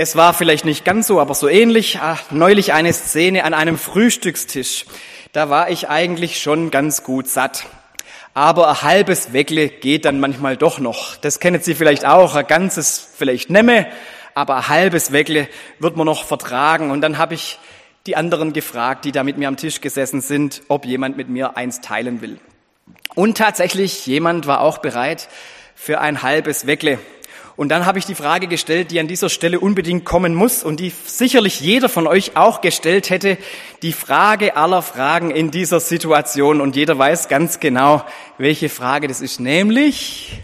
Es war vielleicht nicht ganz so, aber so ähnlich. Ach, neulich eine Szene an einem Frühstückstisch. Da war ich eigentlich schon ganz gut satt. Aber ein halbes Weckle geht dann manchmal doch noch. Das kennen Sie vielleicht auch. Ein ganzes vielleicht nemme, aber ein halbes Weckle wird man noch vertragen. Und dann habe ich die anderen gefragt, die da mit mir am Tisch gesessen sind, ob jemand mit mir eins teilen will. Und tatsächlich, jemand war auch bereit für ein halbes Weckle. Und dann habe ich die Frage gestellt, die an dieser Stelle unbedingt kommen muss und die sicherlich jeder von euch auch gestellt hätte, die Frage aller Fragen in dieser Situation. Und jeder weiß ganz genau, welche Frage das ist, nämlich,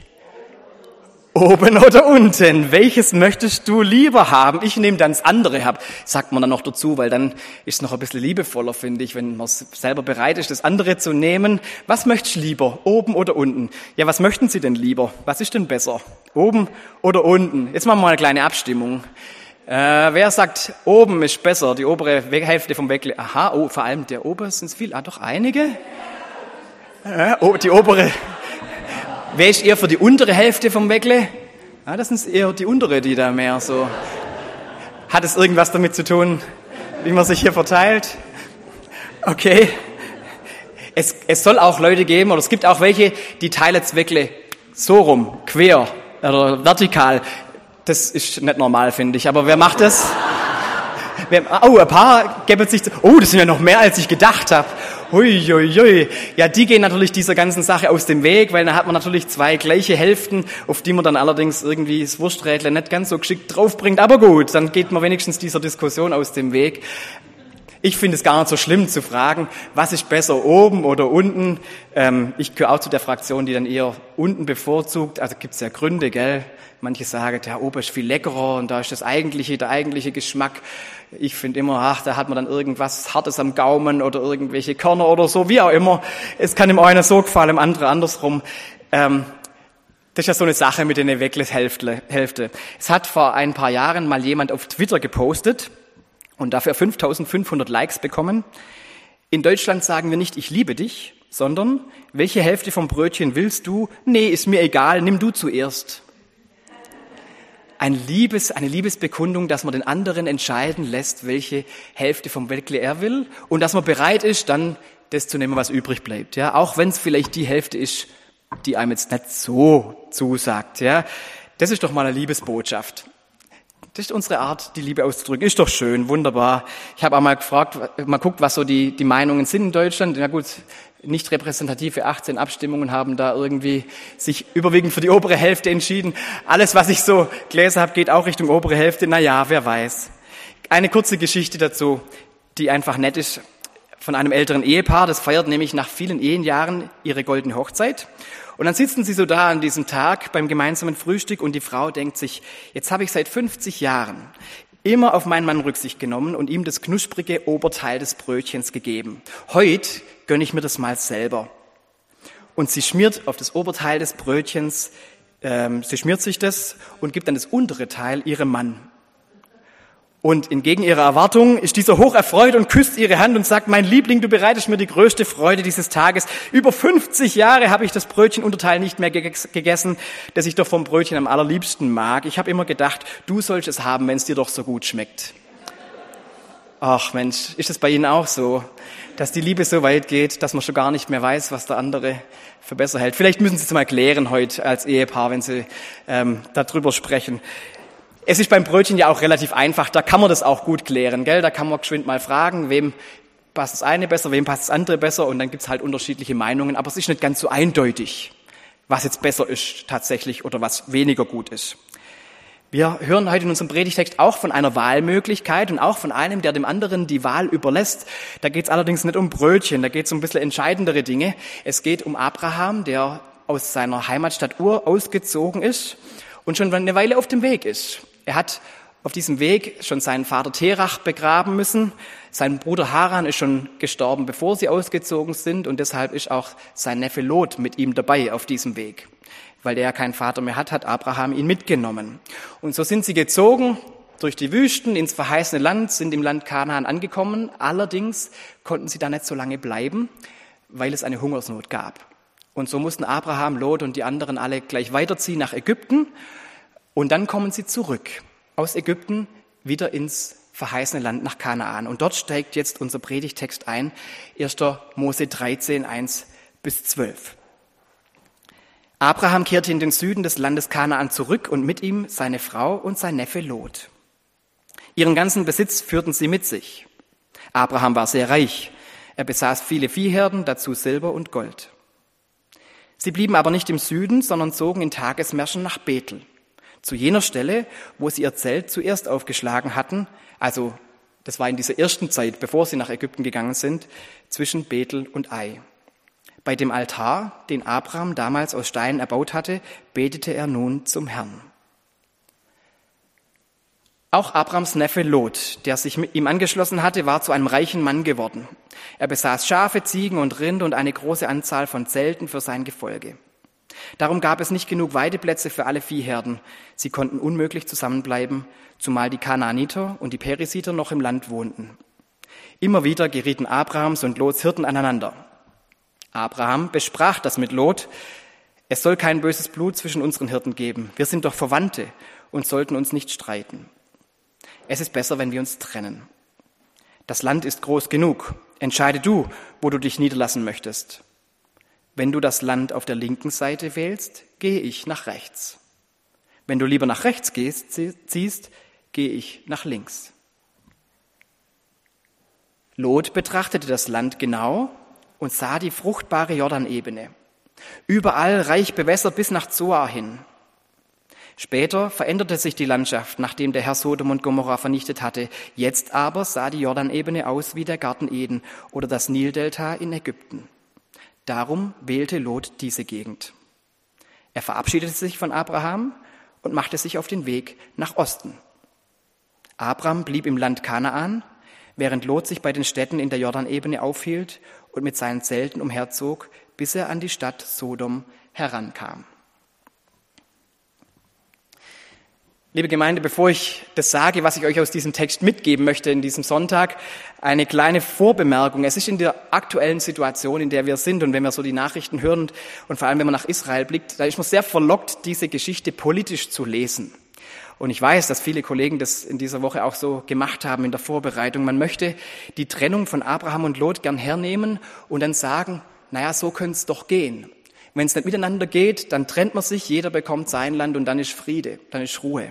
Oben oder unten? Welches möchtest du lieber haben? Ich nehme dann das andere, hab, sagt man dann noch dazu, weil dann ist es noch ein bisschen liebevoller, finde ich, wenn man selber bereit ist, das andere zu nehmen. Was möchtest du lieber? Oben oder unten? Ja, was möchten Sie denn lieber? Was ist denn besser? Oben oder unten? Jetzt machen wir mal eine kleine Abstimmung. Äh, wer sagt, oben ist besser, die obere Hälfte vom Weckle? Aha, oh, vor allem der obere sind es viel. Ah, doch einige? Äh, oh, die obere Wer ist eher für die untere Hälfte vom Weckle? Ah, das sind eher die untere, die da mehr so. Hat es irgendwas damit zu tun, wie man sich hier verteilt? Okay. Es, es soll auch Leute geben, oder es gibt auch welche, die teilen das Weckle so rum, quer oder vertikal. Das ist nicht normal, finde ich. Aber wer macht das? Oh, ein paar geben sich, oh, das sind ja noch mehr, als ich gedacht habe. Hui, hui, hui. Ja, die gehen natürlich dieser ganzen Sache aus dem Weg, weil dann hat man natürlich zwei gleiche Hälften, auf die man dann allerdings irgendwie das Wursträdle nicht ganz so geschickt draufbringt. Aber gut, dann geht man wenigstens dieser Diskussion aus dem Weg. Ich finde es gar nicht so schlimm zu fragen, was ist besser, oben oder unten. Ähm, ich gehöre auch zu der Fraktion, die dann eher unten bevorzugt. Also gibt es ja Gründe, gell? Manche sagen, der oben ist viel leckerer und da ist das eigentliche, der eigentliche Geschmack. Ich finde immer, ach, da hat man dann irgendwas Hartes am Gaumen oder irgendwelche Körner oder so, wie auch immer. Es kann dem einen so gefallen, dem anderen andersrum. Ähm, das ist ja so eine Sache mit den Weckles-Hälfte. Es hat vor ein paar Jahren mal jemand auf Twitter gepostet, und dafür 5500 Likes bekommen. In Deutschland sagen wir nicht, ich liebe dich, sondern welche Hälfte vom Brötchen willst du? Nee, ist mir egal, nimm du zuerst. Ein Liebes, eine Liebesbekundung, dass man den anderen entscheiden lässt, welche Hälfte vom Weckle er will und dass man bereit ist, dann das zu nehmen, was übrig bleibt. Ja, auch wenn es vielleicht die Hälfte ist, die einem jetzt nicht so zusagt. Ja, das ist doch mal eine Liebesbotschaft. Das ist unsere Art, die Liebe auszudrücken. Ist doch schön, wunderbar. Ich habe mal gefragt, mal guckt, was so die, die Meinungen sind in Deutschland. Na gut, nicht repräsentative 18 Abstimmungen haben da irgendwie sich überwiegend für die obere Hälfte entschieden. Alles, was ich so gelesen habe, geht auch Richtung obere Hälfte. Na ja, wer weiß. Eine kurze Geschichte dazu, die einfach nett ist, von einem älteren Ehepaar. Das feiert nämlich nach vielen Ehenjahren ihre goldene Hochzeit. Und dann sitzen sie so da an diesem Tag beim gemeinsamen Frühstück und die Frau denkt sich, jetzt habe ich seit 50 Jahren immer auf meinen Mann Rücksicht genommen und ihm das knusprige Oberteil des Brötchens gegeben. Heute gönne ich mir das mal selber. Und sie schmiert auf das Oberteil des Brötchens, ähm, sie schmiert sich das und gibt dann das untere Teil ihrem Mann. Und entgegen ihrer Erwartung ist dieser hoch erfreut und küsst ihre Hand und sagt, mein Liebling, du bereitest mir die größte Freude dieses Tages. Über 50 Jahre habe ich das Brötchenunterteil nicht mehr gegessen, das ich doch vom Brötchen am allerliebsten mag. Ich habe immer gedacht, du sollst es haben, wenn es dir doch so gut schmeckt. Ach Mensch, ist es bei Ihnen auch so, dass die Liebe so weit geht, dass man schon gar nicht mehr weiß, was der andere für besser hält? Vielleicht müssen Sie es mal klären heute als Ehepaar, wenn Sie ähm, darüber sprechen. Es ist beim Brötchen ja auch relativ einfach, da kann man das auch gut klären, gell? Da kann man geschwind mal fragen, wem passt das eine besser, wem passt das andere besser und dann gibt's halt unterschiedliche Meinungen, aber es ist nicht ganz so eindeutig, was jetzt besser ist tatsächlich oder was weniger gut ist. Wir hören heute in unserem Predigtext auch von einer Wahlmöglichkeit und auch von einem, der dem anderen die Wahl überlässt. Da geht's allerdings nicht um Brötchen, da geht's um ein bisschen entscheidendere Dinge. Es geht um Abraham, der aus seiner Heimatstadt Ur ausgezogen ist und schon eine Weile auf dem Weg ist. Er hat auf diesem Weg schon seinen Vater Terach begraben müssen. Sein Bruder Haran ist schon gestorben, bevor sie ausgezogen sind. Und deshalb ist auch sein Neffe Lot mit ihm dabei auf diesem Weg. Weil er keinen Vater mehr hat, hat Abraham ihn mitgenommen. Und so sind sie gezogen durch die Wüsten ins verheißene Land, sind im Land Kanaan angekommen. Allerdings konnten sie da nicht so lange bleiben, weil es eine Hungersnot gab. Und so mussten Abraham, Lot und die anderen alle gleich weiterziehen nach Ägypten. Und dann kommen sie zurück aus Ägypten wieder ins verheißene Land nach Kanaan. Und dort steigt jetzt unser Predigtext ein, 1. Mose 13, 1 bis 12. Abraham kehrte in den Süden des Landes Kanaan zurück und mit ihm seine Frau und sein Neffe Lot. Ihren ganzen Besitz führten sie mit sich. Abraham war sehr reich. Er besaß viele Viehherden, dazu Silber und Gold. Sie blieben aber nicht im Süden, sondern zogen in Tagesmärschen nach Bethel, zu jener Stelle, wo sie ihr Zelt zuerst aufgeschlagen hatten, also das war in dieser ersten Zeit, bevor sie nach Ägypten gegangen sind, zwischen Bethel und Ai. Bei dem Altar, den Abraham damals aus Steinen erbaut hatte, betete er nun zum Herrn. Auch Abrams Neffe Lot, der sich ihm angeschlossen hatte, war zu einem reichen Mann geworden. Er besaß Schafe, Ziegen und Rind und eine große Anzahl von Zelten für sein Gefolge. Darum gab es nicht genug Weideplätze für alle Viehherden. Sie konnten unmöglich zusammenbleiben, zumal die Kanaaniter und die Perisiter noch im Land wohnten. Immer wieder gerieten Abrahams und Lots Hirten aneinander. Abraham besprach das mit Lot. Es soll kein böses Blut zwischen unseren Hirten geben. Wir sind doch Verwandte und sollten uns nicht streiten. Es ist besser, wenn wir uns trennen. Das Land ist groß genug. Entscheide du, wo du dich niederlassen möchtest. Wenn du das Land auf der linken Seite wählst, gehe ich nach rechts. Wenn du lieber nach rechts gehst, ziehst, gehe ich nach links. Lot betrachtete das Land genau und sah die fruchtbare Jordanebene. Überall reich bewässert bis nach Zoar hin. Später veränderte sich die Landschaft, nachdem der Herr Sodom und Gomorra vernichtet hatte. Jetzt aber sah die Jordanebene aus wie der Garten Eden oder das Nildelta in Ägypten. Darum wählte Lot diese Gegend. Er verabschiedete sich von Abraham und machte sich auf den Weg nach Osten. Abraham blieb im Land Kanaan, während Lot sich bei den Städten in der Jordanebene aufhielt und mit seinen Zelten umherzog, bis er an die Stadt Sodom herankam. Liebe Gemeinde, bevor ich das sage, was ich euch aus diesem Text mitgeben möchte in diesem Sonntag, eine kleine Vorbemerkung. Es ist in der aktuellen Situation, in der wir sind und wenn wir so die Nachrichten hören und vor allem wenn man nach Israel blickt, da ist man sehr verlockt, diese Geschichte politisch zu lesen. Und ich weiß, dass viele Kollegen das in dieser Woche auch so gemacht haben in der Vorbereitung. Man möchte die Trennung von Abraham und Lot gern hernehmen und dann sagen, naja, so könnte es doch gehen. Wenn es nicht miteinander geht, dann trennt man sich, jeder bekommt sein Land und dann ist Friede, dann ist Ruhe.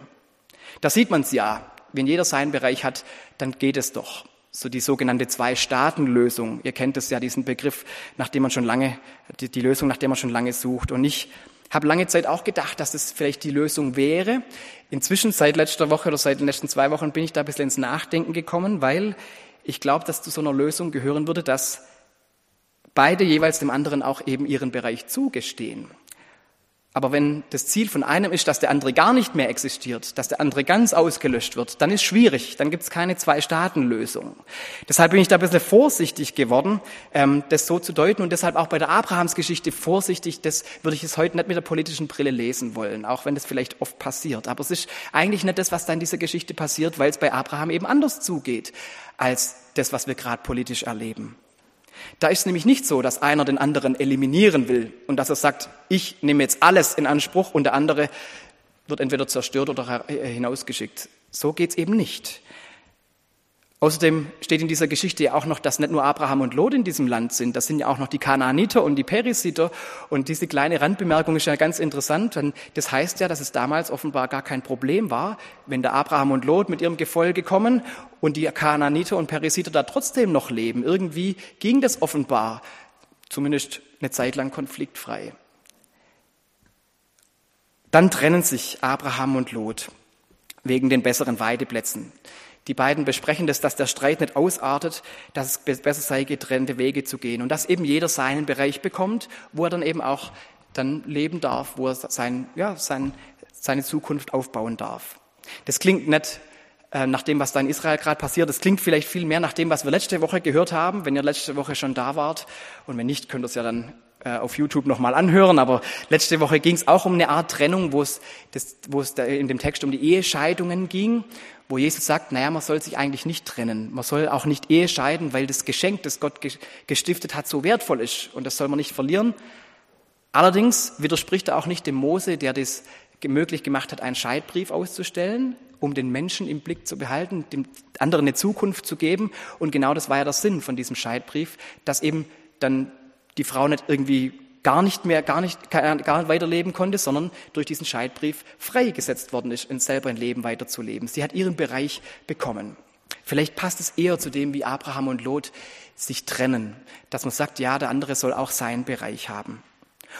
Da sieht man es ja. Wenn jeder seinen Bereich hat, dann geht es doch. So die sogenannte Zwei-Staaten-Lösung. Ihr kennt es ja, diesen Begriff, nach dem man schon lange, die, die Lösung, nach der man schon lange sucht. Und ich habe lange Zeit auch gedacht, dass das vielleicht die Lösung wäre. Inzwischen, seit letzter Woche oder seit den letzten zwei Wochen, bin ich da ein bisschen ins Nachdenken gekommen, weil ich glaube, dass zu so einer Lösung gehören würde, dass beide jeweils dem anderen auch eben ihren Bereich zugestehen. Aber wenn das Ziel von einem ist, dass der andere gar nicht mehr existiert, dass der andere ganz ausgelöscht wird, dann ist schwierig, dann gibt es keine Zwei-Staaten-Lösung. Deshalb bin ich da ein bisschen vorsichtig geworden, ähm, das so zu deuten und deshalb auch bei der Abrahamsgeschichte vorsichtig, das würde ich es heute nicht mit der politischen Brille lesen wollen, auch wenn das vielleicht oft passiert. Aber es ist eigentlich nicht das, was da in dieser Geschichte passiert, weil es bei Abraham eben anders zugeht als das, was wir gerade politisch erleben. Da ist es nämlich nicht so, dass einer den anderen eliminieren will und dass er sagt, ich nehme jetzt alles in Anspruch und der andere wird entweder zerstört oder hinausgeschickt. So geht's eben nicht. Außerdem steht in dieser Geschichte ja auch noch, dass nicht nur Abraham und Lot in diesem Land sind, das sind ja auch noch die Kanaaniter und die Perisiter. Und diese kleine Randbemerkung ist ja ganz interessant, denn das heißt ja, dass es damals offenbar gar kein Problem war, wenn der Abraham und Lot mit ihrem Gefolge kommen und die Kanaaniter und Perisiter da trotzdem noch leben. Irgendwie ging das offenbar, zumindest eine Zeit lang konfliktfrei. Dann trennen sich Abraham und Lot wegen den besseren Weideplätzen. Die beiden besprechen das, dass der Streit nicht ausartet, dass es besser sei, getrennte Wege zu gehen und dass eben jeder seinen Bereich bekommt, wo er dann eben auch dann leben darf, wo er sein, ja, sein, seine Zukunft aufbauen darf. Das klingt nicht äh, nach dem, was da in Israel gerade passiert. Das klingt vielleicht viel mehr nach dem, was wir letzte Woche gehört haben, wenn ihr letzte Woche schon da wart. Und wenn nicht, könnt ihr es ja dann auf YouTube nochmal anhören. Aber letzte Woche ging es auch um eine Art Trennung, wo es, das, wo es in dem Text um die Ehescheidungen ging wo Jesus sagt, naja, man soll sich eigentlich nicht trennen. Man soll auch nicht Ehe scheiden, weil das Geschenk, das Gott gestiftet hat, so wertvoll ist. Und das soll man nicht verlieren. Allerdings widerspricht er auch nicht dem Mose, der das möglich gemacht hat, einen Scheidbrief auszustellen um den Menschen im Blick zu behalten, dem anderen eine Zukunft zu geben. Und genau das war ja der Sinn von diesem Scheidbrief, dass eben dann die Frau nicht irgendwie gar nicht mehr, gar nicht, gar weiterleben konnte, sondern durch diesen Scheidbrief freigesetzt worden ist, selber ein Leben weiterzuleben. Sie hat ihren Bereich bekommen. Vielleicht passt es eher zu dem, wie Abraham und Lot sich trennen, dass man sagt, ja, der andere soll auch seinen Bereich haben.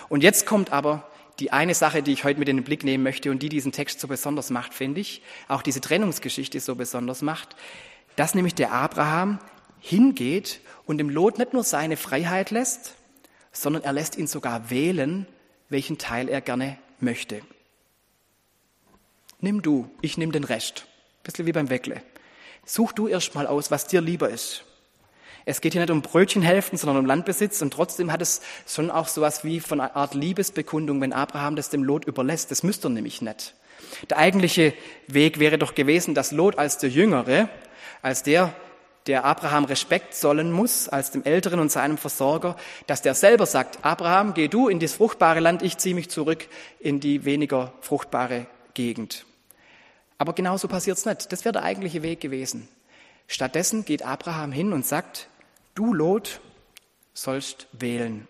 Und jetzt kommt aber die eine Sache, die ich heute mit in den Blick nehmen möchte und die diesen Text so besonders macht, finde ich, auch diese Trennungsgeschichte so besonders macht, dass nämlich der Abraham hingeht und dem Lot nicht nur seine Freiheit lässt, sondern er lässt ihn sogar wählen, welchen Teil er gerne möchte. Nimm du, ich nimm den Rest. Bisschen wie beim Weckle. Such du erst mal aus, was dir lieber ist. Es geht hier nicht um Brötchenhälften, sondern um Landbesitz und trotzdem hat es schon auch sowas wie von einer Art Liebesbekundung, wenn Abraham das dem Lot überlässt. Das müsste er nämlich nicht. Der eigentliche Weg wäre doch gewesen, dass Lot als der Jüngere, als der, der Abraham Respekt zollen muss, als dem Älteren und seinem Versorger, dass der selber sagt, Abraham, geh du in das fruchtbare Land, ich ziehe mich zurück in die weniger fruchtbare Gegend. Aber genauso passiert es nicht. Das wäre der eigentliche Weg gewesen. Stattdessen geht Abraham hin und sagt, du Lot sollst wählen.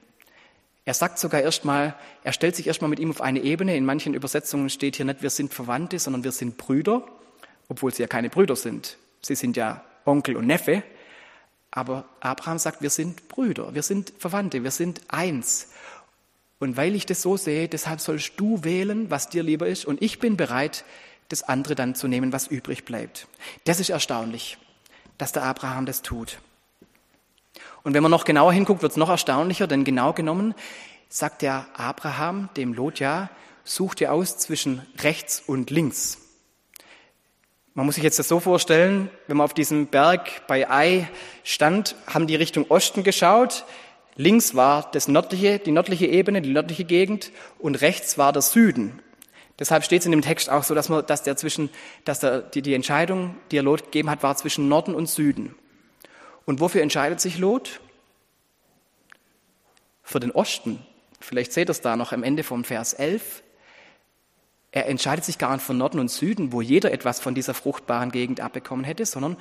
Er sagt sogar erstmal, er stellt sich erstmal mit ihm auf eine Ebene. In manchen Übersetzungen steht hier nicht, wir sind Verwandte, sondern wir sind Brüder, obwohl sie ja keine Brüder sind. Sie sind ja Onkel und Neffe. Aber Abraham sagt, wir sind Brüder, wir sind Verwandte, wir sind eins. Und weil ich das so sehe, deshalb sollst du wählen, was dir lieber ist. Und ich bin bereit, das andere dann zu nehmen, was übrig bleibt. Das ist erstaunlich, dass der Abraham das tut. Und wenn man noch genauer hinguckt, wird es noch erstaunlicher, denn genau genommen sagt der Abraham dem Lot ja, such dir aus zwischen rechts und links. Man muss sich jetzt das so vorstellen, wenn man auf diesem Berg bei Ei stand, haben die Richtung Osten geschaut. Links war das nördliche, die nördliche Ebene, die nördliche Gegend und rechts war der Süden. Deshalb steht es in dem Text auch so, dass, man, dass, der zwischen, dass der, die, die Entscheidung, die er Lot gegeben hat, war zwischen Norden und Süden. Und wofür entscheidet sich Lot? Für den Osten. Vielleicht seht ihr es da noch am Ende vom Vers 11. Er entscheidet sich gar nicht für Norden und Süden, wo jeder etwas von dieser fruchtbaren Gegend abbekommen hätte, sondern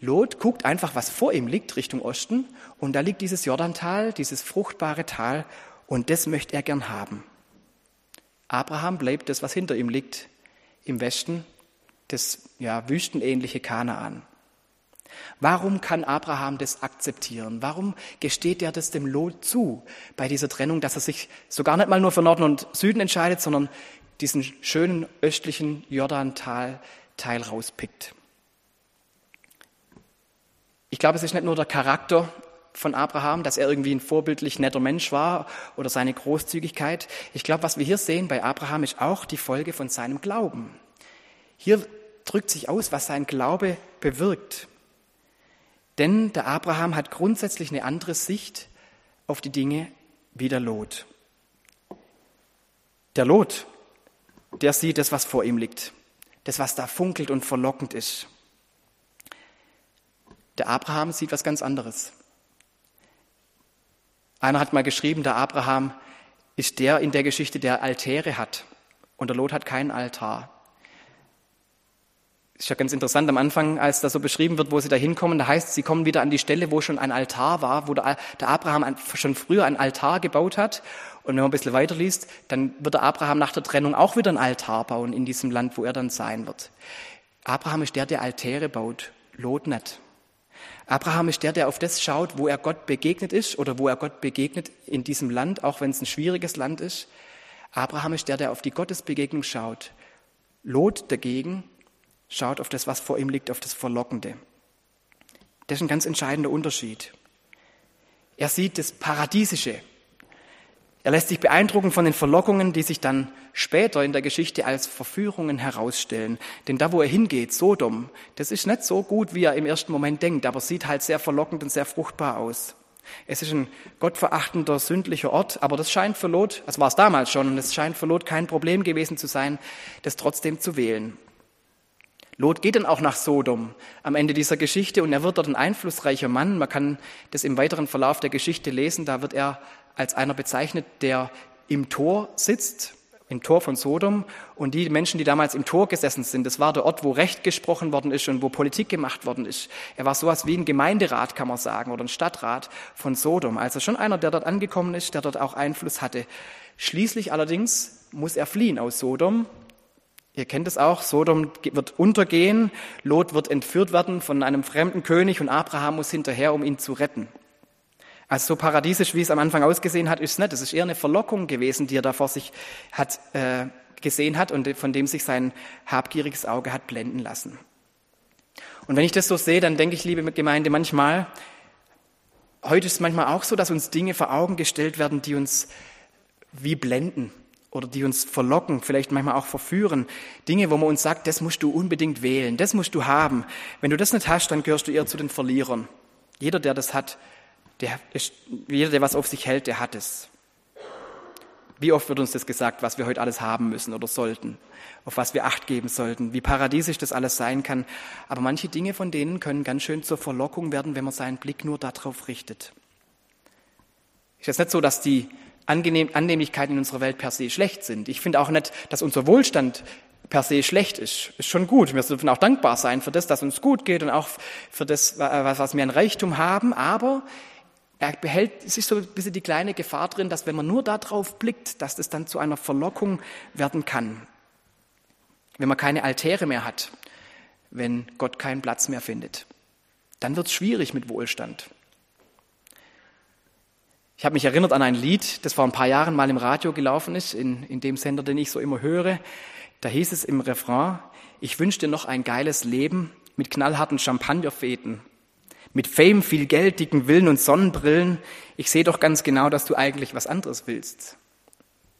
Lot guckt einfach, was vor ihm liegt, Richtung Osten. Und da liegt dieses Jordantal, dieses fruchtbare Tal. Und das möchte er gern haben. Abraham bleibt das, was hinter ihm liegt, im Westen, das ja, wüstenähnliche Kanaan. Warum kann Abraham das akzeptieren? Warum gesteht er das dem Lot zu bei dieser Trennung, dass er sich so gar nicht mal nur für Norden und Süden entscheidet, sondern diesen schönen östlichen Jordantal-Teil rauspickt? Ich glaube, es ist nicht nur der Charakter von Abraham, dass er irgendwie ein vorbildlich netter Mensch war oder seine Großzügigkeit. Ich glaube, was wir hier sehen bei Abraham ist auch die Folge von seinem Glauben. Hier drückt sich aus, was sein Glaube bewirkt. Denn der Abraham hat grundsätzlich eine andere Sicht auf die Dinge wie der Lot. Der Lot, der sieht das, was vor ihm liegt, das, was da funkelt und verlockend ist. Der Abraham sieht was ganz anderes. Einer hat mal geschrieben, der Abraham ist der in der Geschichte, der Altäre hat. Und der Lot hat keinen Altar. Ist ja ganz interessant am Anfang, als das so beschrieben wird, wo sie da hinkommen, da heißt, sie kommen wieder an die Stelle, wo schon ein Altar war, wo der, der Abraham schon früher ein Altar gebaut hat. Und wenn man ein bisschen weiterliest, dann wird der Abraham nach der Trennung auch wieder ein Altar bauen in diesem Land, wo er dann sein wird. Abraham ist der, der Altäre baut, Lot nicht. Abraham ist der, der auf das schaut, wo er Gott begegnet ist oder wo er Gott begegnet in diesem Land, auch wenn es ein schwieriges Land ist. Abraham ist der, der auf die Gottesbegegnung schaut. Lot dagegen schaut auf das, was vor ihm liegt, auf das Verlockende. Das ist ein ganz entscheidender Unterschied. Er sieht das Paradiesische, er lässt sich beeindrucken von den Verlockungen, die sich dann später in der Geschichte als Verführungen herausstellen. Denn da, wo er hingeht, Sodom, das ist nicht so gut, wie er im ersten Moment denkt, aber sieht halt sehr verlockend und sehr fruchtbar aus. Es ist ein gottverachtender, sündlicher Ort, aber das scheint für Lot, das war es damals schon, und es scheint für Lot kein Problem gewesen zu sein, das trotzdem zu wählen. Lot geht dann auch nach Sodom am Ende dieser Geschichte und er wird dort ein einflussreicher Mann. Man kann das im weiteren Verlauf der Geschichte lesen. Da wird er als einer bezeichnet, der im Tor sitzt. im Tor von Sodom. Und die Menschen, die damals im Tor gesessen sind, das war der Ort, wo Recht gesprochen worden ist und wo Politik gemacht worden ist. Er war sowas wie ein Gemeinderat, kann man sagen, oder ein Stadtrat von Sodom. Also schon einer, der dort angekommen ist, der dort auch Einfluss hatte. Schließlich allerdings muss er fliehen aus Sodom. Ihr kennt es auch, Sodom wird untergehen, Lot wird entführt werden von einem fremden König und Abraham muss hinterher, um ihn zu retten. Also so paradiesisch, wie es am Anfang ausgesehen hat, ist es nicht. Es ist eher eine Verlockung gewesen, die er da vor sich hat, äh, gesehen hat und von dem sich sein habgieriges Auge hat blenden lassen. Und wenn ich das so sehe, dann denke ich, liebe Gemeinde, manchmal, heute ist es manchmal auch so, dass uns Dinge vor Augen gestellt werden, die uns wie blenden oder die uns verlocken, vielleicht manchmal auch verführen. Dinge, wo man uns sagt, das musst du unbedingt wählen, das musst du haben. Wenn du das nicht hast, dann gehörst du eher zu den Verlierern. Jeder, der das hat, der ist, jeder, der was auf sich hält, der hat es. Wie oft wird uns das gesagt, was wir heute alles haben müssen oder sollten, auf was wir Acht geben sollten, wie paradiesisch das alles sein kann. Aber manche Dinge von denen können ganz schön zur Verlockung werden, wenn man seinen Blick nur darauf richtet. Ist es nicht so, dass die Annehmlichkeiten in unserer Welt per se schlecht sind. Ich finde auch nicht, dass unser Wohlstand per se schlecht ist. Ist schon gut. Wir dürfen auch dankbar sein für das, dass uns gut geht und auch für das, was wir an Reichtum haben. Aber er behält, ist so ein bisschen die kleine Gefahr drin, dass wenn man nur darauf blickt, dass das dann zu einer Verlockung werden kann. Wenn man keine Altäre mehr hat, wenn Gott keinen Platz mehr findet, dann wird es schwierig mit Wohlstand. Ich habe mich erinnert an ein Lied, das vor ein paar Jahren mal im Radio gelaufen ist, in, in dem Sender, den ich so immer höre. Da hieß es im Refrain, ich wünsche dir noch ein geiles Leben mit knallharten Champagnerfäden mit Fame, viel Geld, dicken Willen und Sonnenbrillen. Ich sehe doch ganz genau, dass du eigentlich was anderes willst.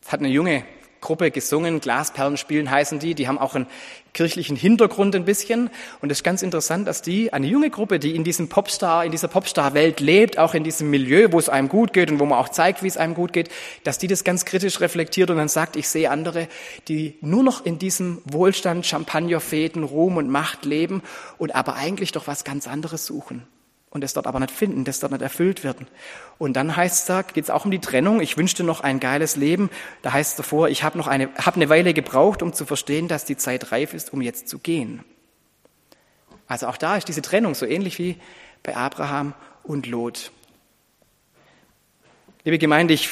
Das hat eine junge Gruppe gesungen, Glasperlen spielen heißen die, die haben auch einen kirchlichen Hintergrund ein bisschen. Und es ist ganz interessant, dass die, eine junge Gruppe, die in diesem Popstar, in dieser Popstar-Welt lebt, auch in diesem Milieu, wo es einem gut geht und wo man auch zeigt, wie es einem gut geht, dass die das ganz kritisch reflektiert und dann sagt, ich sehe andere, die nur noch in diesem Wohlstand, Champagnerfäden, Ruhm und Macht leben und aber eigentlich doch was ganz anderes suchen und es dort aber nicht finden, das dort nicht erfüllt werden. Und dann heißt es da, geht es auch um die Trennung. Ich wünschte noch ein geiles Leben. Da heißt es davor, ich habe noch eine, habe eine Weile gebraucht, um zu verstehen, dass die Zeit reif ist, um jetzt zu gehen. Also auch da ist diese Trennung so ähnlich wie bei Abraham und Lot. Liebe Gemeinde, ich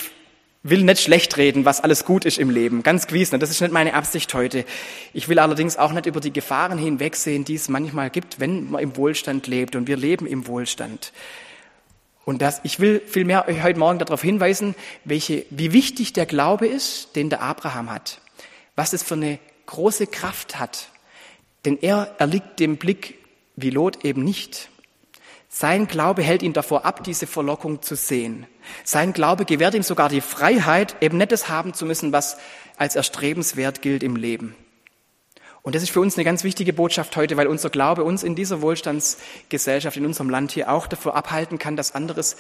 will nicht schlecht reden, was alles gut ist im Leben. Ganz gewiss nicht. Das ist nicht meine Absicht heute. Ich will allerdings auch nicht über die Gefahren hinwegsehen, die es manchmal gibt, wenn man im Wohlstand lebt. Und wir leben im Wohlstand. Und das, ich will vielmehr euch heute Morgen darauf hinweisen, welche, wie wichtig der Glaube ist, den der Abraham hat. Was es für eine große Kraft hat. Denn er erliegt dem Blick wie Lot eben nicht. Sein Glaube hält ihn davor ab, diese Verlockung zu sehen. Sein Glaube gewährt ihm sogar die Freiheit, eben nicht das haben zu müssen, was als erstrebenswert gilt im Leben. Und das ist für uns eine ganz wichtige Botschaft heute, weil unser Glaube uns in dieser Wohlstandsgesellschaft, in unserem Land hier auch davor abhalten kann, dass anderes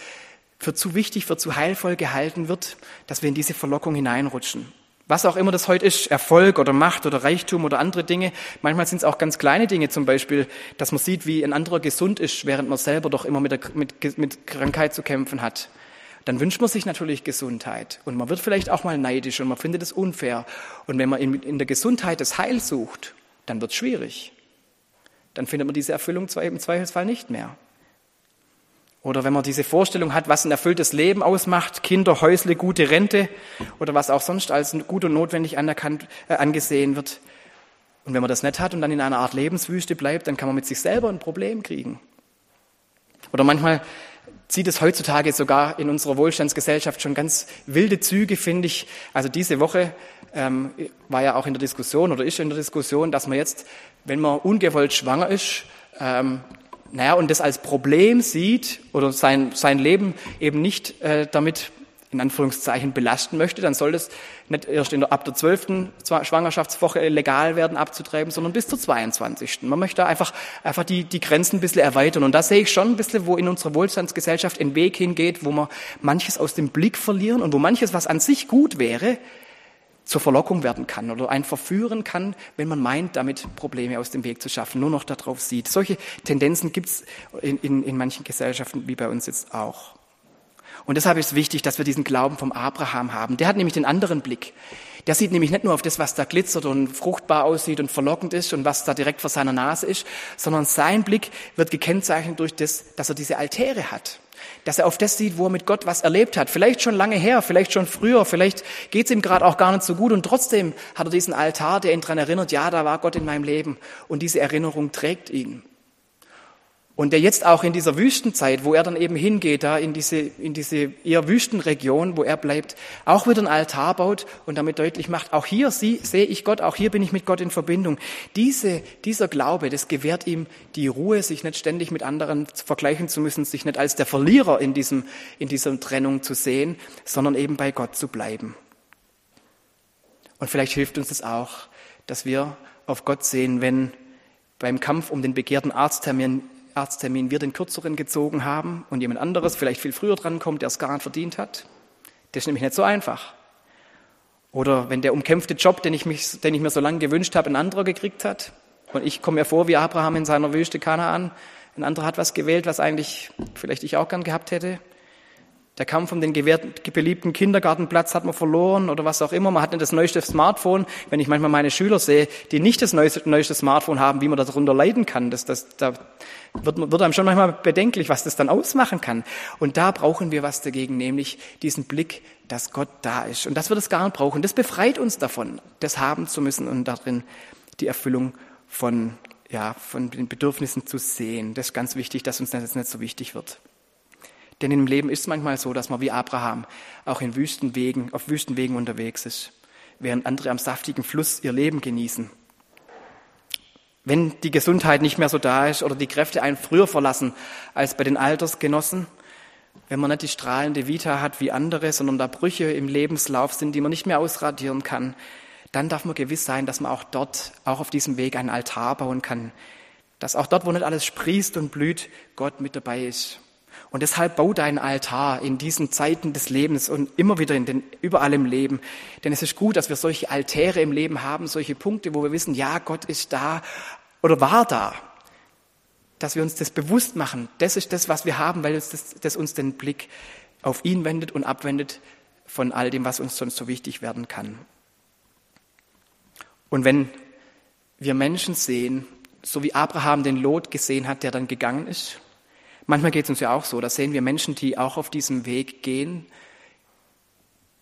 für zu wichtig, für zu heilvoll gehalten wird, dass wir in diese Verlockung hineinrutschen. Was auch immer das heute ist, Erfolg oder Macht oder Reichtum oder andere Dinge. Manchmal sind es auch ganz kleine Dinge, zum Beispiel, dass man sieht, wie ein anderer gesund ist, während man selber doch immer mit, der, mit, mit Krankheit zu kämpfen hat. Dann wünscht man sich natürlich Gesundheit. Und man wird vielleicht auch mal neidisch und man findet es unfair. Und wenn man in, in der Gesundheit das Heil sucht, dann wird es schwierig. Dann findet man diese Erfüllung im Zweifelsfall nicht mehr. Oder wenn man diese Vorstellung hat, was ein erfülltes Leben ausmacht, Kinder, Häusle, gute Rente oder was auch sonst als gut und notwendig anerkannt, äh, angesehen wird. Und wenn man das nicht hat und dann in einer Art Lebenswüste bleibt, dann kann man mit sich selber ein Problem kriegen. Oder manchmal zieht es heutzutage sogar in unserer Wohlstandsgesellschaft schon ganz wilde Züge, finde ich. Also diese Woche ähm, war ja auch in der Diskussion oder ist in der Diskussion, dass man jetzt, wenn man ungewollt schwanger ist, ähm, naja, und das als Problem sieht oder sein, sein Leben eben nicht äh, damit in Anführungszeichen belasten möchte, dann soll das nicht erst der, ab der zwölften Schwangerschaftswoche legal werden, abzutreiben, sondern bis zur 22. Man möchte einfach, einfach die, die Grenzen ein bisschen erweitern. Und da sehe ich schon ein bisschen, wo in unserer Wohlstandsgesellschaft ein Weg hingeht, wo man manches aus dem Blick verlieren und wo manches, was an sich gut wäre, zur Verlockung werden kann oder einen verführen kann, wenn man meint, damit Probleme aus dem Weg zu schaffen, nur noch darauf sieht. Solche Tendenzen gibt es in, in, in manchen Gesellschaften wie bei uns jetzt auch. Und deshalb ist wichtig, dass wir diesen Glauben vom Abraham haben. Der hat nämlich den anderen Blick. Der sieht nämlich nicht nur auf das, was da glitzert und fruchtbar aussieht und verlockend ist und was da direkt vor seiner Nase ist, sondern sein Blick wird gekennzeichnet durch das, dass er diese Altäre hat. Dass er auf das sieht, wo er mit Gott was erlebt hat. Vielleicht schon lange her, vielleicht schon früher, vielleicht geht es ihm gerade auch gar nicht so gut und trotzdem hat er diesen Altar, der ihn daran erinnert, ja, da war Gott in meinem Leben und diese Erinnerung trägt ihn. Und der jetzt auch in dieser Wüstenzeit, wo er dann eben hingeht, da in diese, in diese eher Wüstenregion, wo er bleibt, auch wieder ein Altar baut und damit deutlich macht, auch hier sie, sehe ich Gott, auch hier bin ich mit Gott in Verbindung. Diese, dieser Glaube, das gewährt ihm die Ruhe, sich nicht ständig mit anderen vergleichen zu müssen, sich nicht als der Verlierer in diesem, in dieser Trennung zu sehen, sondern eben bei Gott zu bleiben. Und vielleicht hilft uns das auch, dass wir auf Gott sehen, wenn beim Kampf um den begehrten Arzttermin Arzttermin wir den kürzeren gezogen haben und jemand anderes vielleicht viel früher drankommt, der es gar nicht verdient hat. Das ist nämlich nicht so einfach. Oder wenn der umkämpfte Job, den ich, mich, den ich mir so lange gewünscht habe, ein anderer gekriegt hat. Und ich komme mir vor wie Abraham in seiner Wüste Kanaan. Ein anderer hat was gewählt, was eigentlich vielleicht ich auch gern gehabt hätte. Der Kampf um den beliebten Kindergartenplatz hat man verloren oder was auch immer. Man hat nicht das neueste Smartphone. Wenn ich manchmal meine Schüler sehe, die nicht das neueste, Smartphone haben, wie man darunter leiden kann, das, das, da wird, wird einem schon manchmal bedenklich, was das dann ausmachen kann. Und da brauchen wir was dagegen, nämlich diesen Blick, dass Gott da ist. Und dass wir das gar nicht brauchen. Das befreit uns davon, das haben zu müssen und darin die Erfüllung von, ja, von den Bedürfnissen zu sehen. Das ist ganz wichtig, dass uns das nicht so wichtig wird. Denn im Leben ist es manchmal so, dass man wie Abraham auch in Wüstenwegen, auf Wüstenwegen unterwegs ist, während andere am saftigen Fluss ihr Leben genießen. Wenn die Gesundheit nicht mehr so da ist oder die Kräfte einen früher verlassen als bei den Altersgenossen, wenn man nicht die strahlende Vita hat wie andere, sondern da Brüche im Lebenslauf sind, die man nicht mehr ausradieren kann, dann darf man gewiss sein, dass man auch dort, auch auf diesem Weg einen Altar bauen kann. Dass auch dort, wo nicht alles sprießt und blüht, Gott mit dabei ist. Und deshalb bau deinen Altar in diesen Zeiten des Lebens und immer wieder in den, überall im Leben. Denn es ist gut, dass wir solche Altäre im Leben haben, solche Punkte, wo wir wissen, ja, Gott ist da oder war da. Dass wir uns das bewusst machen. Das ist das, was wir haben, weil uns das, das uns den Blick auf ihn wendet und abwendet von all dem, was uns sonst so wichtig werden kann. Und wenn wir Menschen sehen, so wie Abraham den Lot gesehen hat, der dann gegangen ist, Manchmal geht es uns ja auch so, da sehen wir Menschen, die auch auf diesem Weg gehen.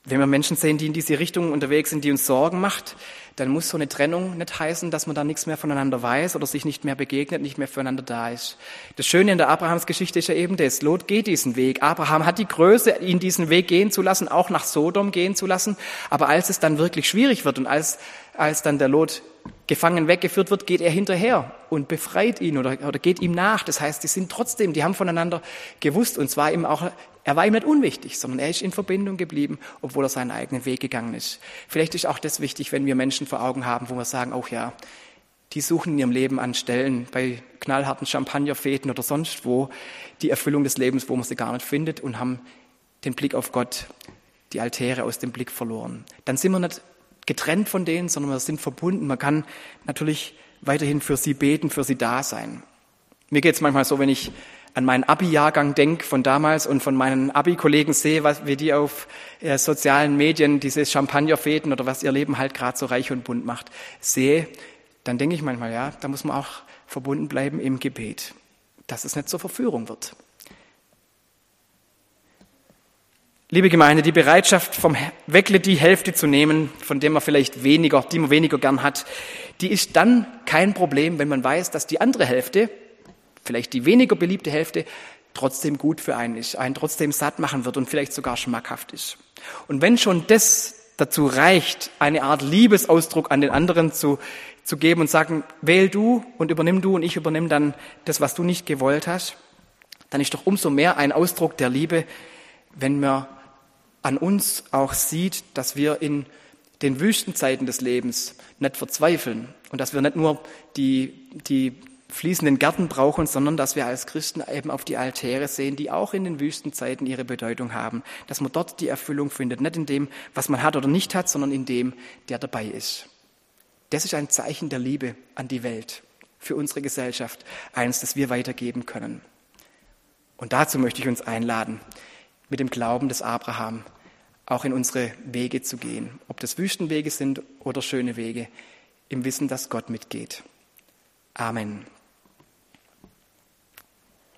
Wenn wir Menschen sehen, die in diese Richtung unterwegs sind, die uns Sorgen macht, dann muss so eine Trennung nicht heißen, dass man da nichts mehr voneinander weiß oder sich nicht mehr begegnet, nicht mehr füreinander da ist. Das Schöne in der Abrahamsgeschichte ist ja eben das. Lot geht diesen Weg. Abraham hat die Größe, ihn diesen Weg gehen zu lassen, auch nach Sodom gehen zu lassen. Aber als es dann wirklich schwierig wird und als, als dann der Lot gefangen weggeführt wird, geht er hinterher und befreit ihn oder, oder geht ihm nach. Das heißt, die sind trotzdem, die haben voneinander gewusst und zwar ihm auch, er war ihm nicht unwichtig, sondern er ist in Verbindung geblieben, obwohl er seinen eigenen Weg gegangen ist. Vielleicht ist auch das wichtig, wenn wir Menschen vor Augen haben, wo wir sagen, auch ja, die suchen in ihrem Leben an Stellen bei knallharten Champagnerfäden oder sonst wo die Erfüllung des Lebens, wo man sie gar nicht findet und haben den Blick auf Gott, die Altäre aus dem Blick verloren. Dann sind wir nicht getrennt von denen, sondern wir sind verbunden. Man kann natürlich weiterhin für sie beten, für sie da sein. Mir geht es manchmal so, wenn ich an meinen Abi-Jahrgang denke von damals und von meinen Abi-Kollegen sehe, was, wie die auf äh, sozialen Medien diese Champagnerfäden oder was ihr Leben halt gerade so reich und bunt macht, sehe, dann denke ich manchmal, ja, da muss man auch verbunden bleiben im Gebet, dass es nicht zur Verführung wird. Liebe Gemeinde, die Bereitschaft vom Weckle die Hälfte zu nehmen, von dem man vielleicht weniger, die man weniger gern hat, die ist dann kein Problem, wenn man weiß, dass die andere Hälfte, vielleicht die weniger beliebte Hälfte, trotzdem gut für einen ist, einen trotzdem satt machen wird und vielleicht sogar schmackhaft ist. Und wenn schon das dazu reicht, eine Art Liebesausdruck an den anderen zu, zu geben und sagen, wähl du und übernimm du und ich übernimm dann das, was du nicht gewollt hast, dann ist doch umso mehr ein Ausdruck der Liebe, wenn wir an uns auch sieht, dass wir in den Wüstenzeiten des Lebens nicht verzweifeln und dass wir nicht nur die, die fließenden Gärten brauchen, sondern dass wir als Christen eben auf die Altäre sehen, die auch in den Wüstenzeiten ihre Bedeutung haben, dass man dort die Erfüllung findet, nicht in dem, was man hat oder nicht hat, sondern in dem, der dabei ist. Das ist ein Zeichen der Liebe an die Welt, für unsere Gesellschaft, eins, das wir weitergeben können. Und dazu möchte ich uns einladen, mit dem Glauben des Abraham auch in unsere Wege zu gehen, ob das Wüstenwege sind oder schöne Wege, im Wissen, dass Gott mitgeht. Amen.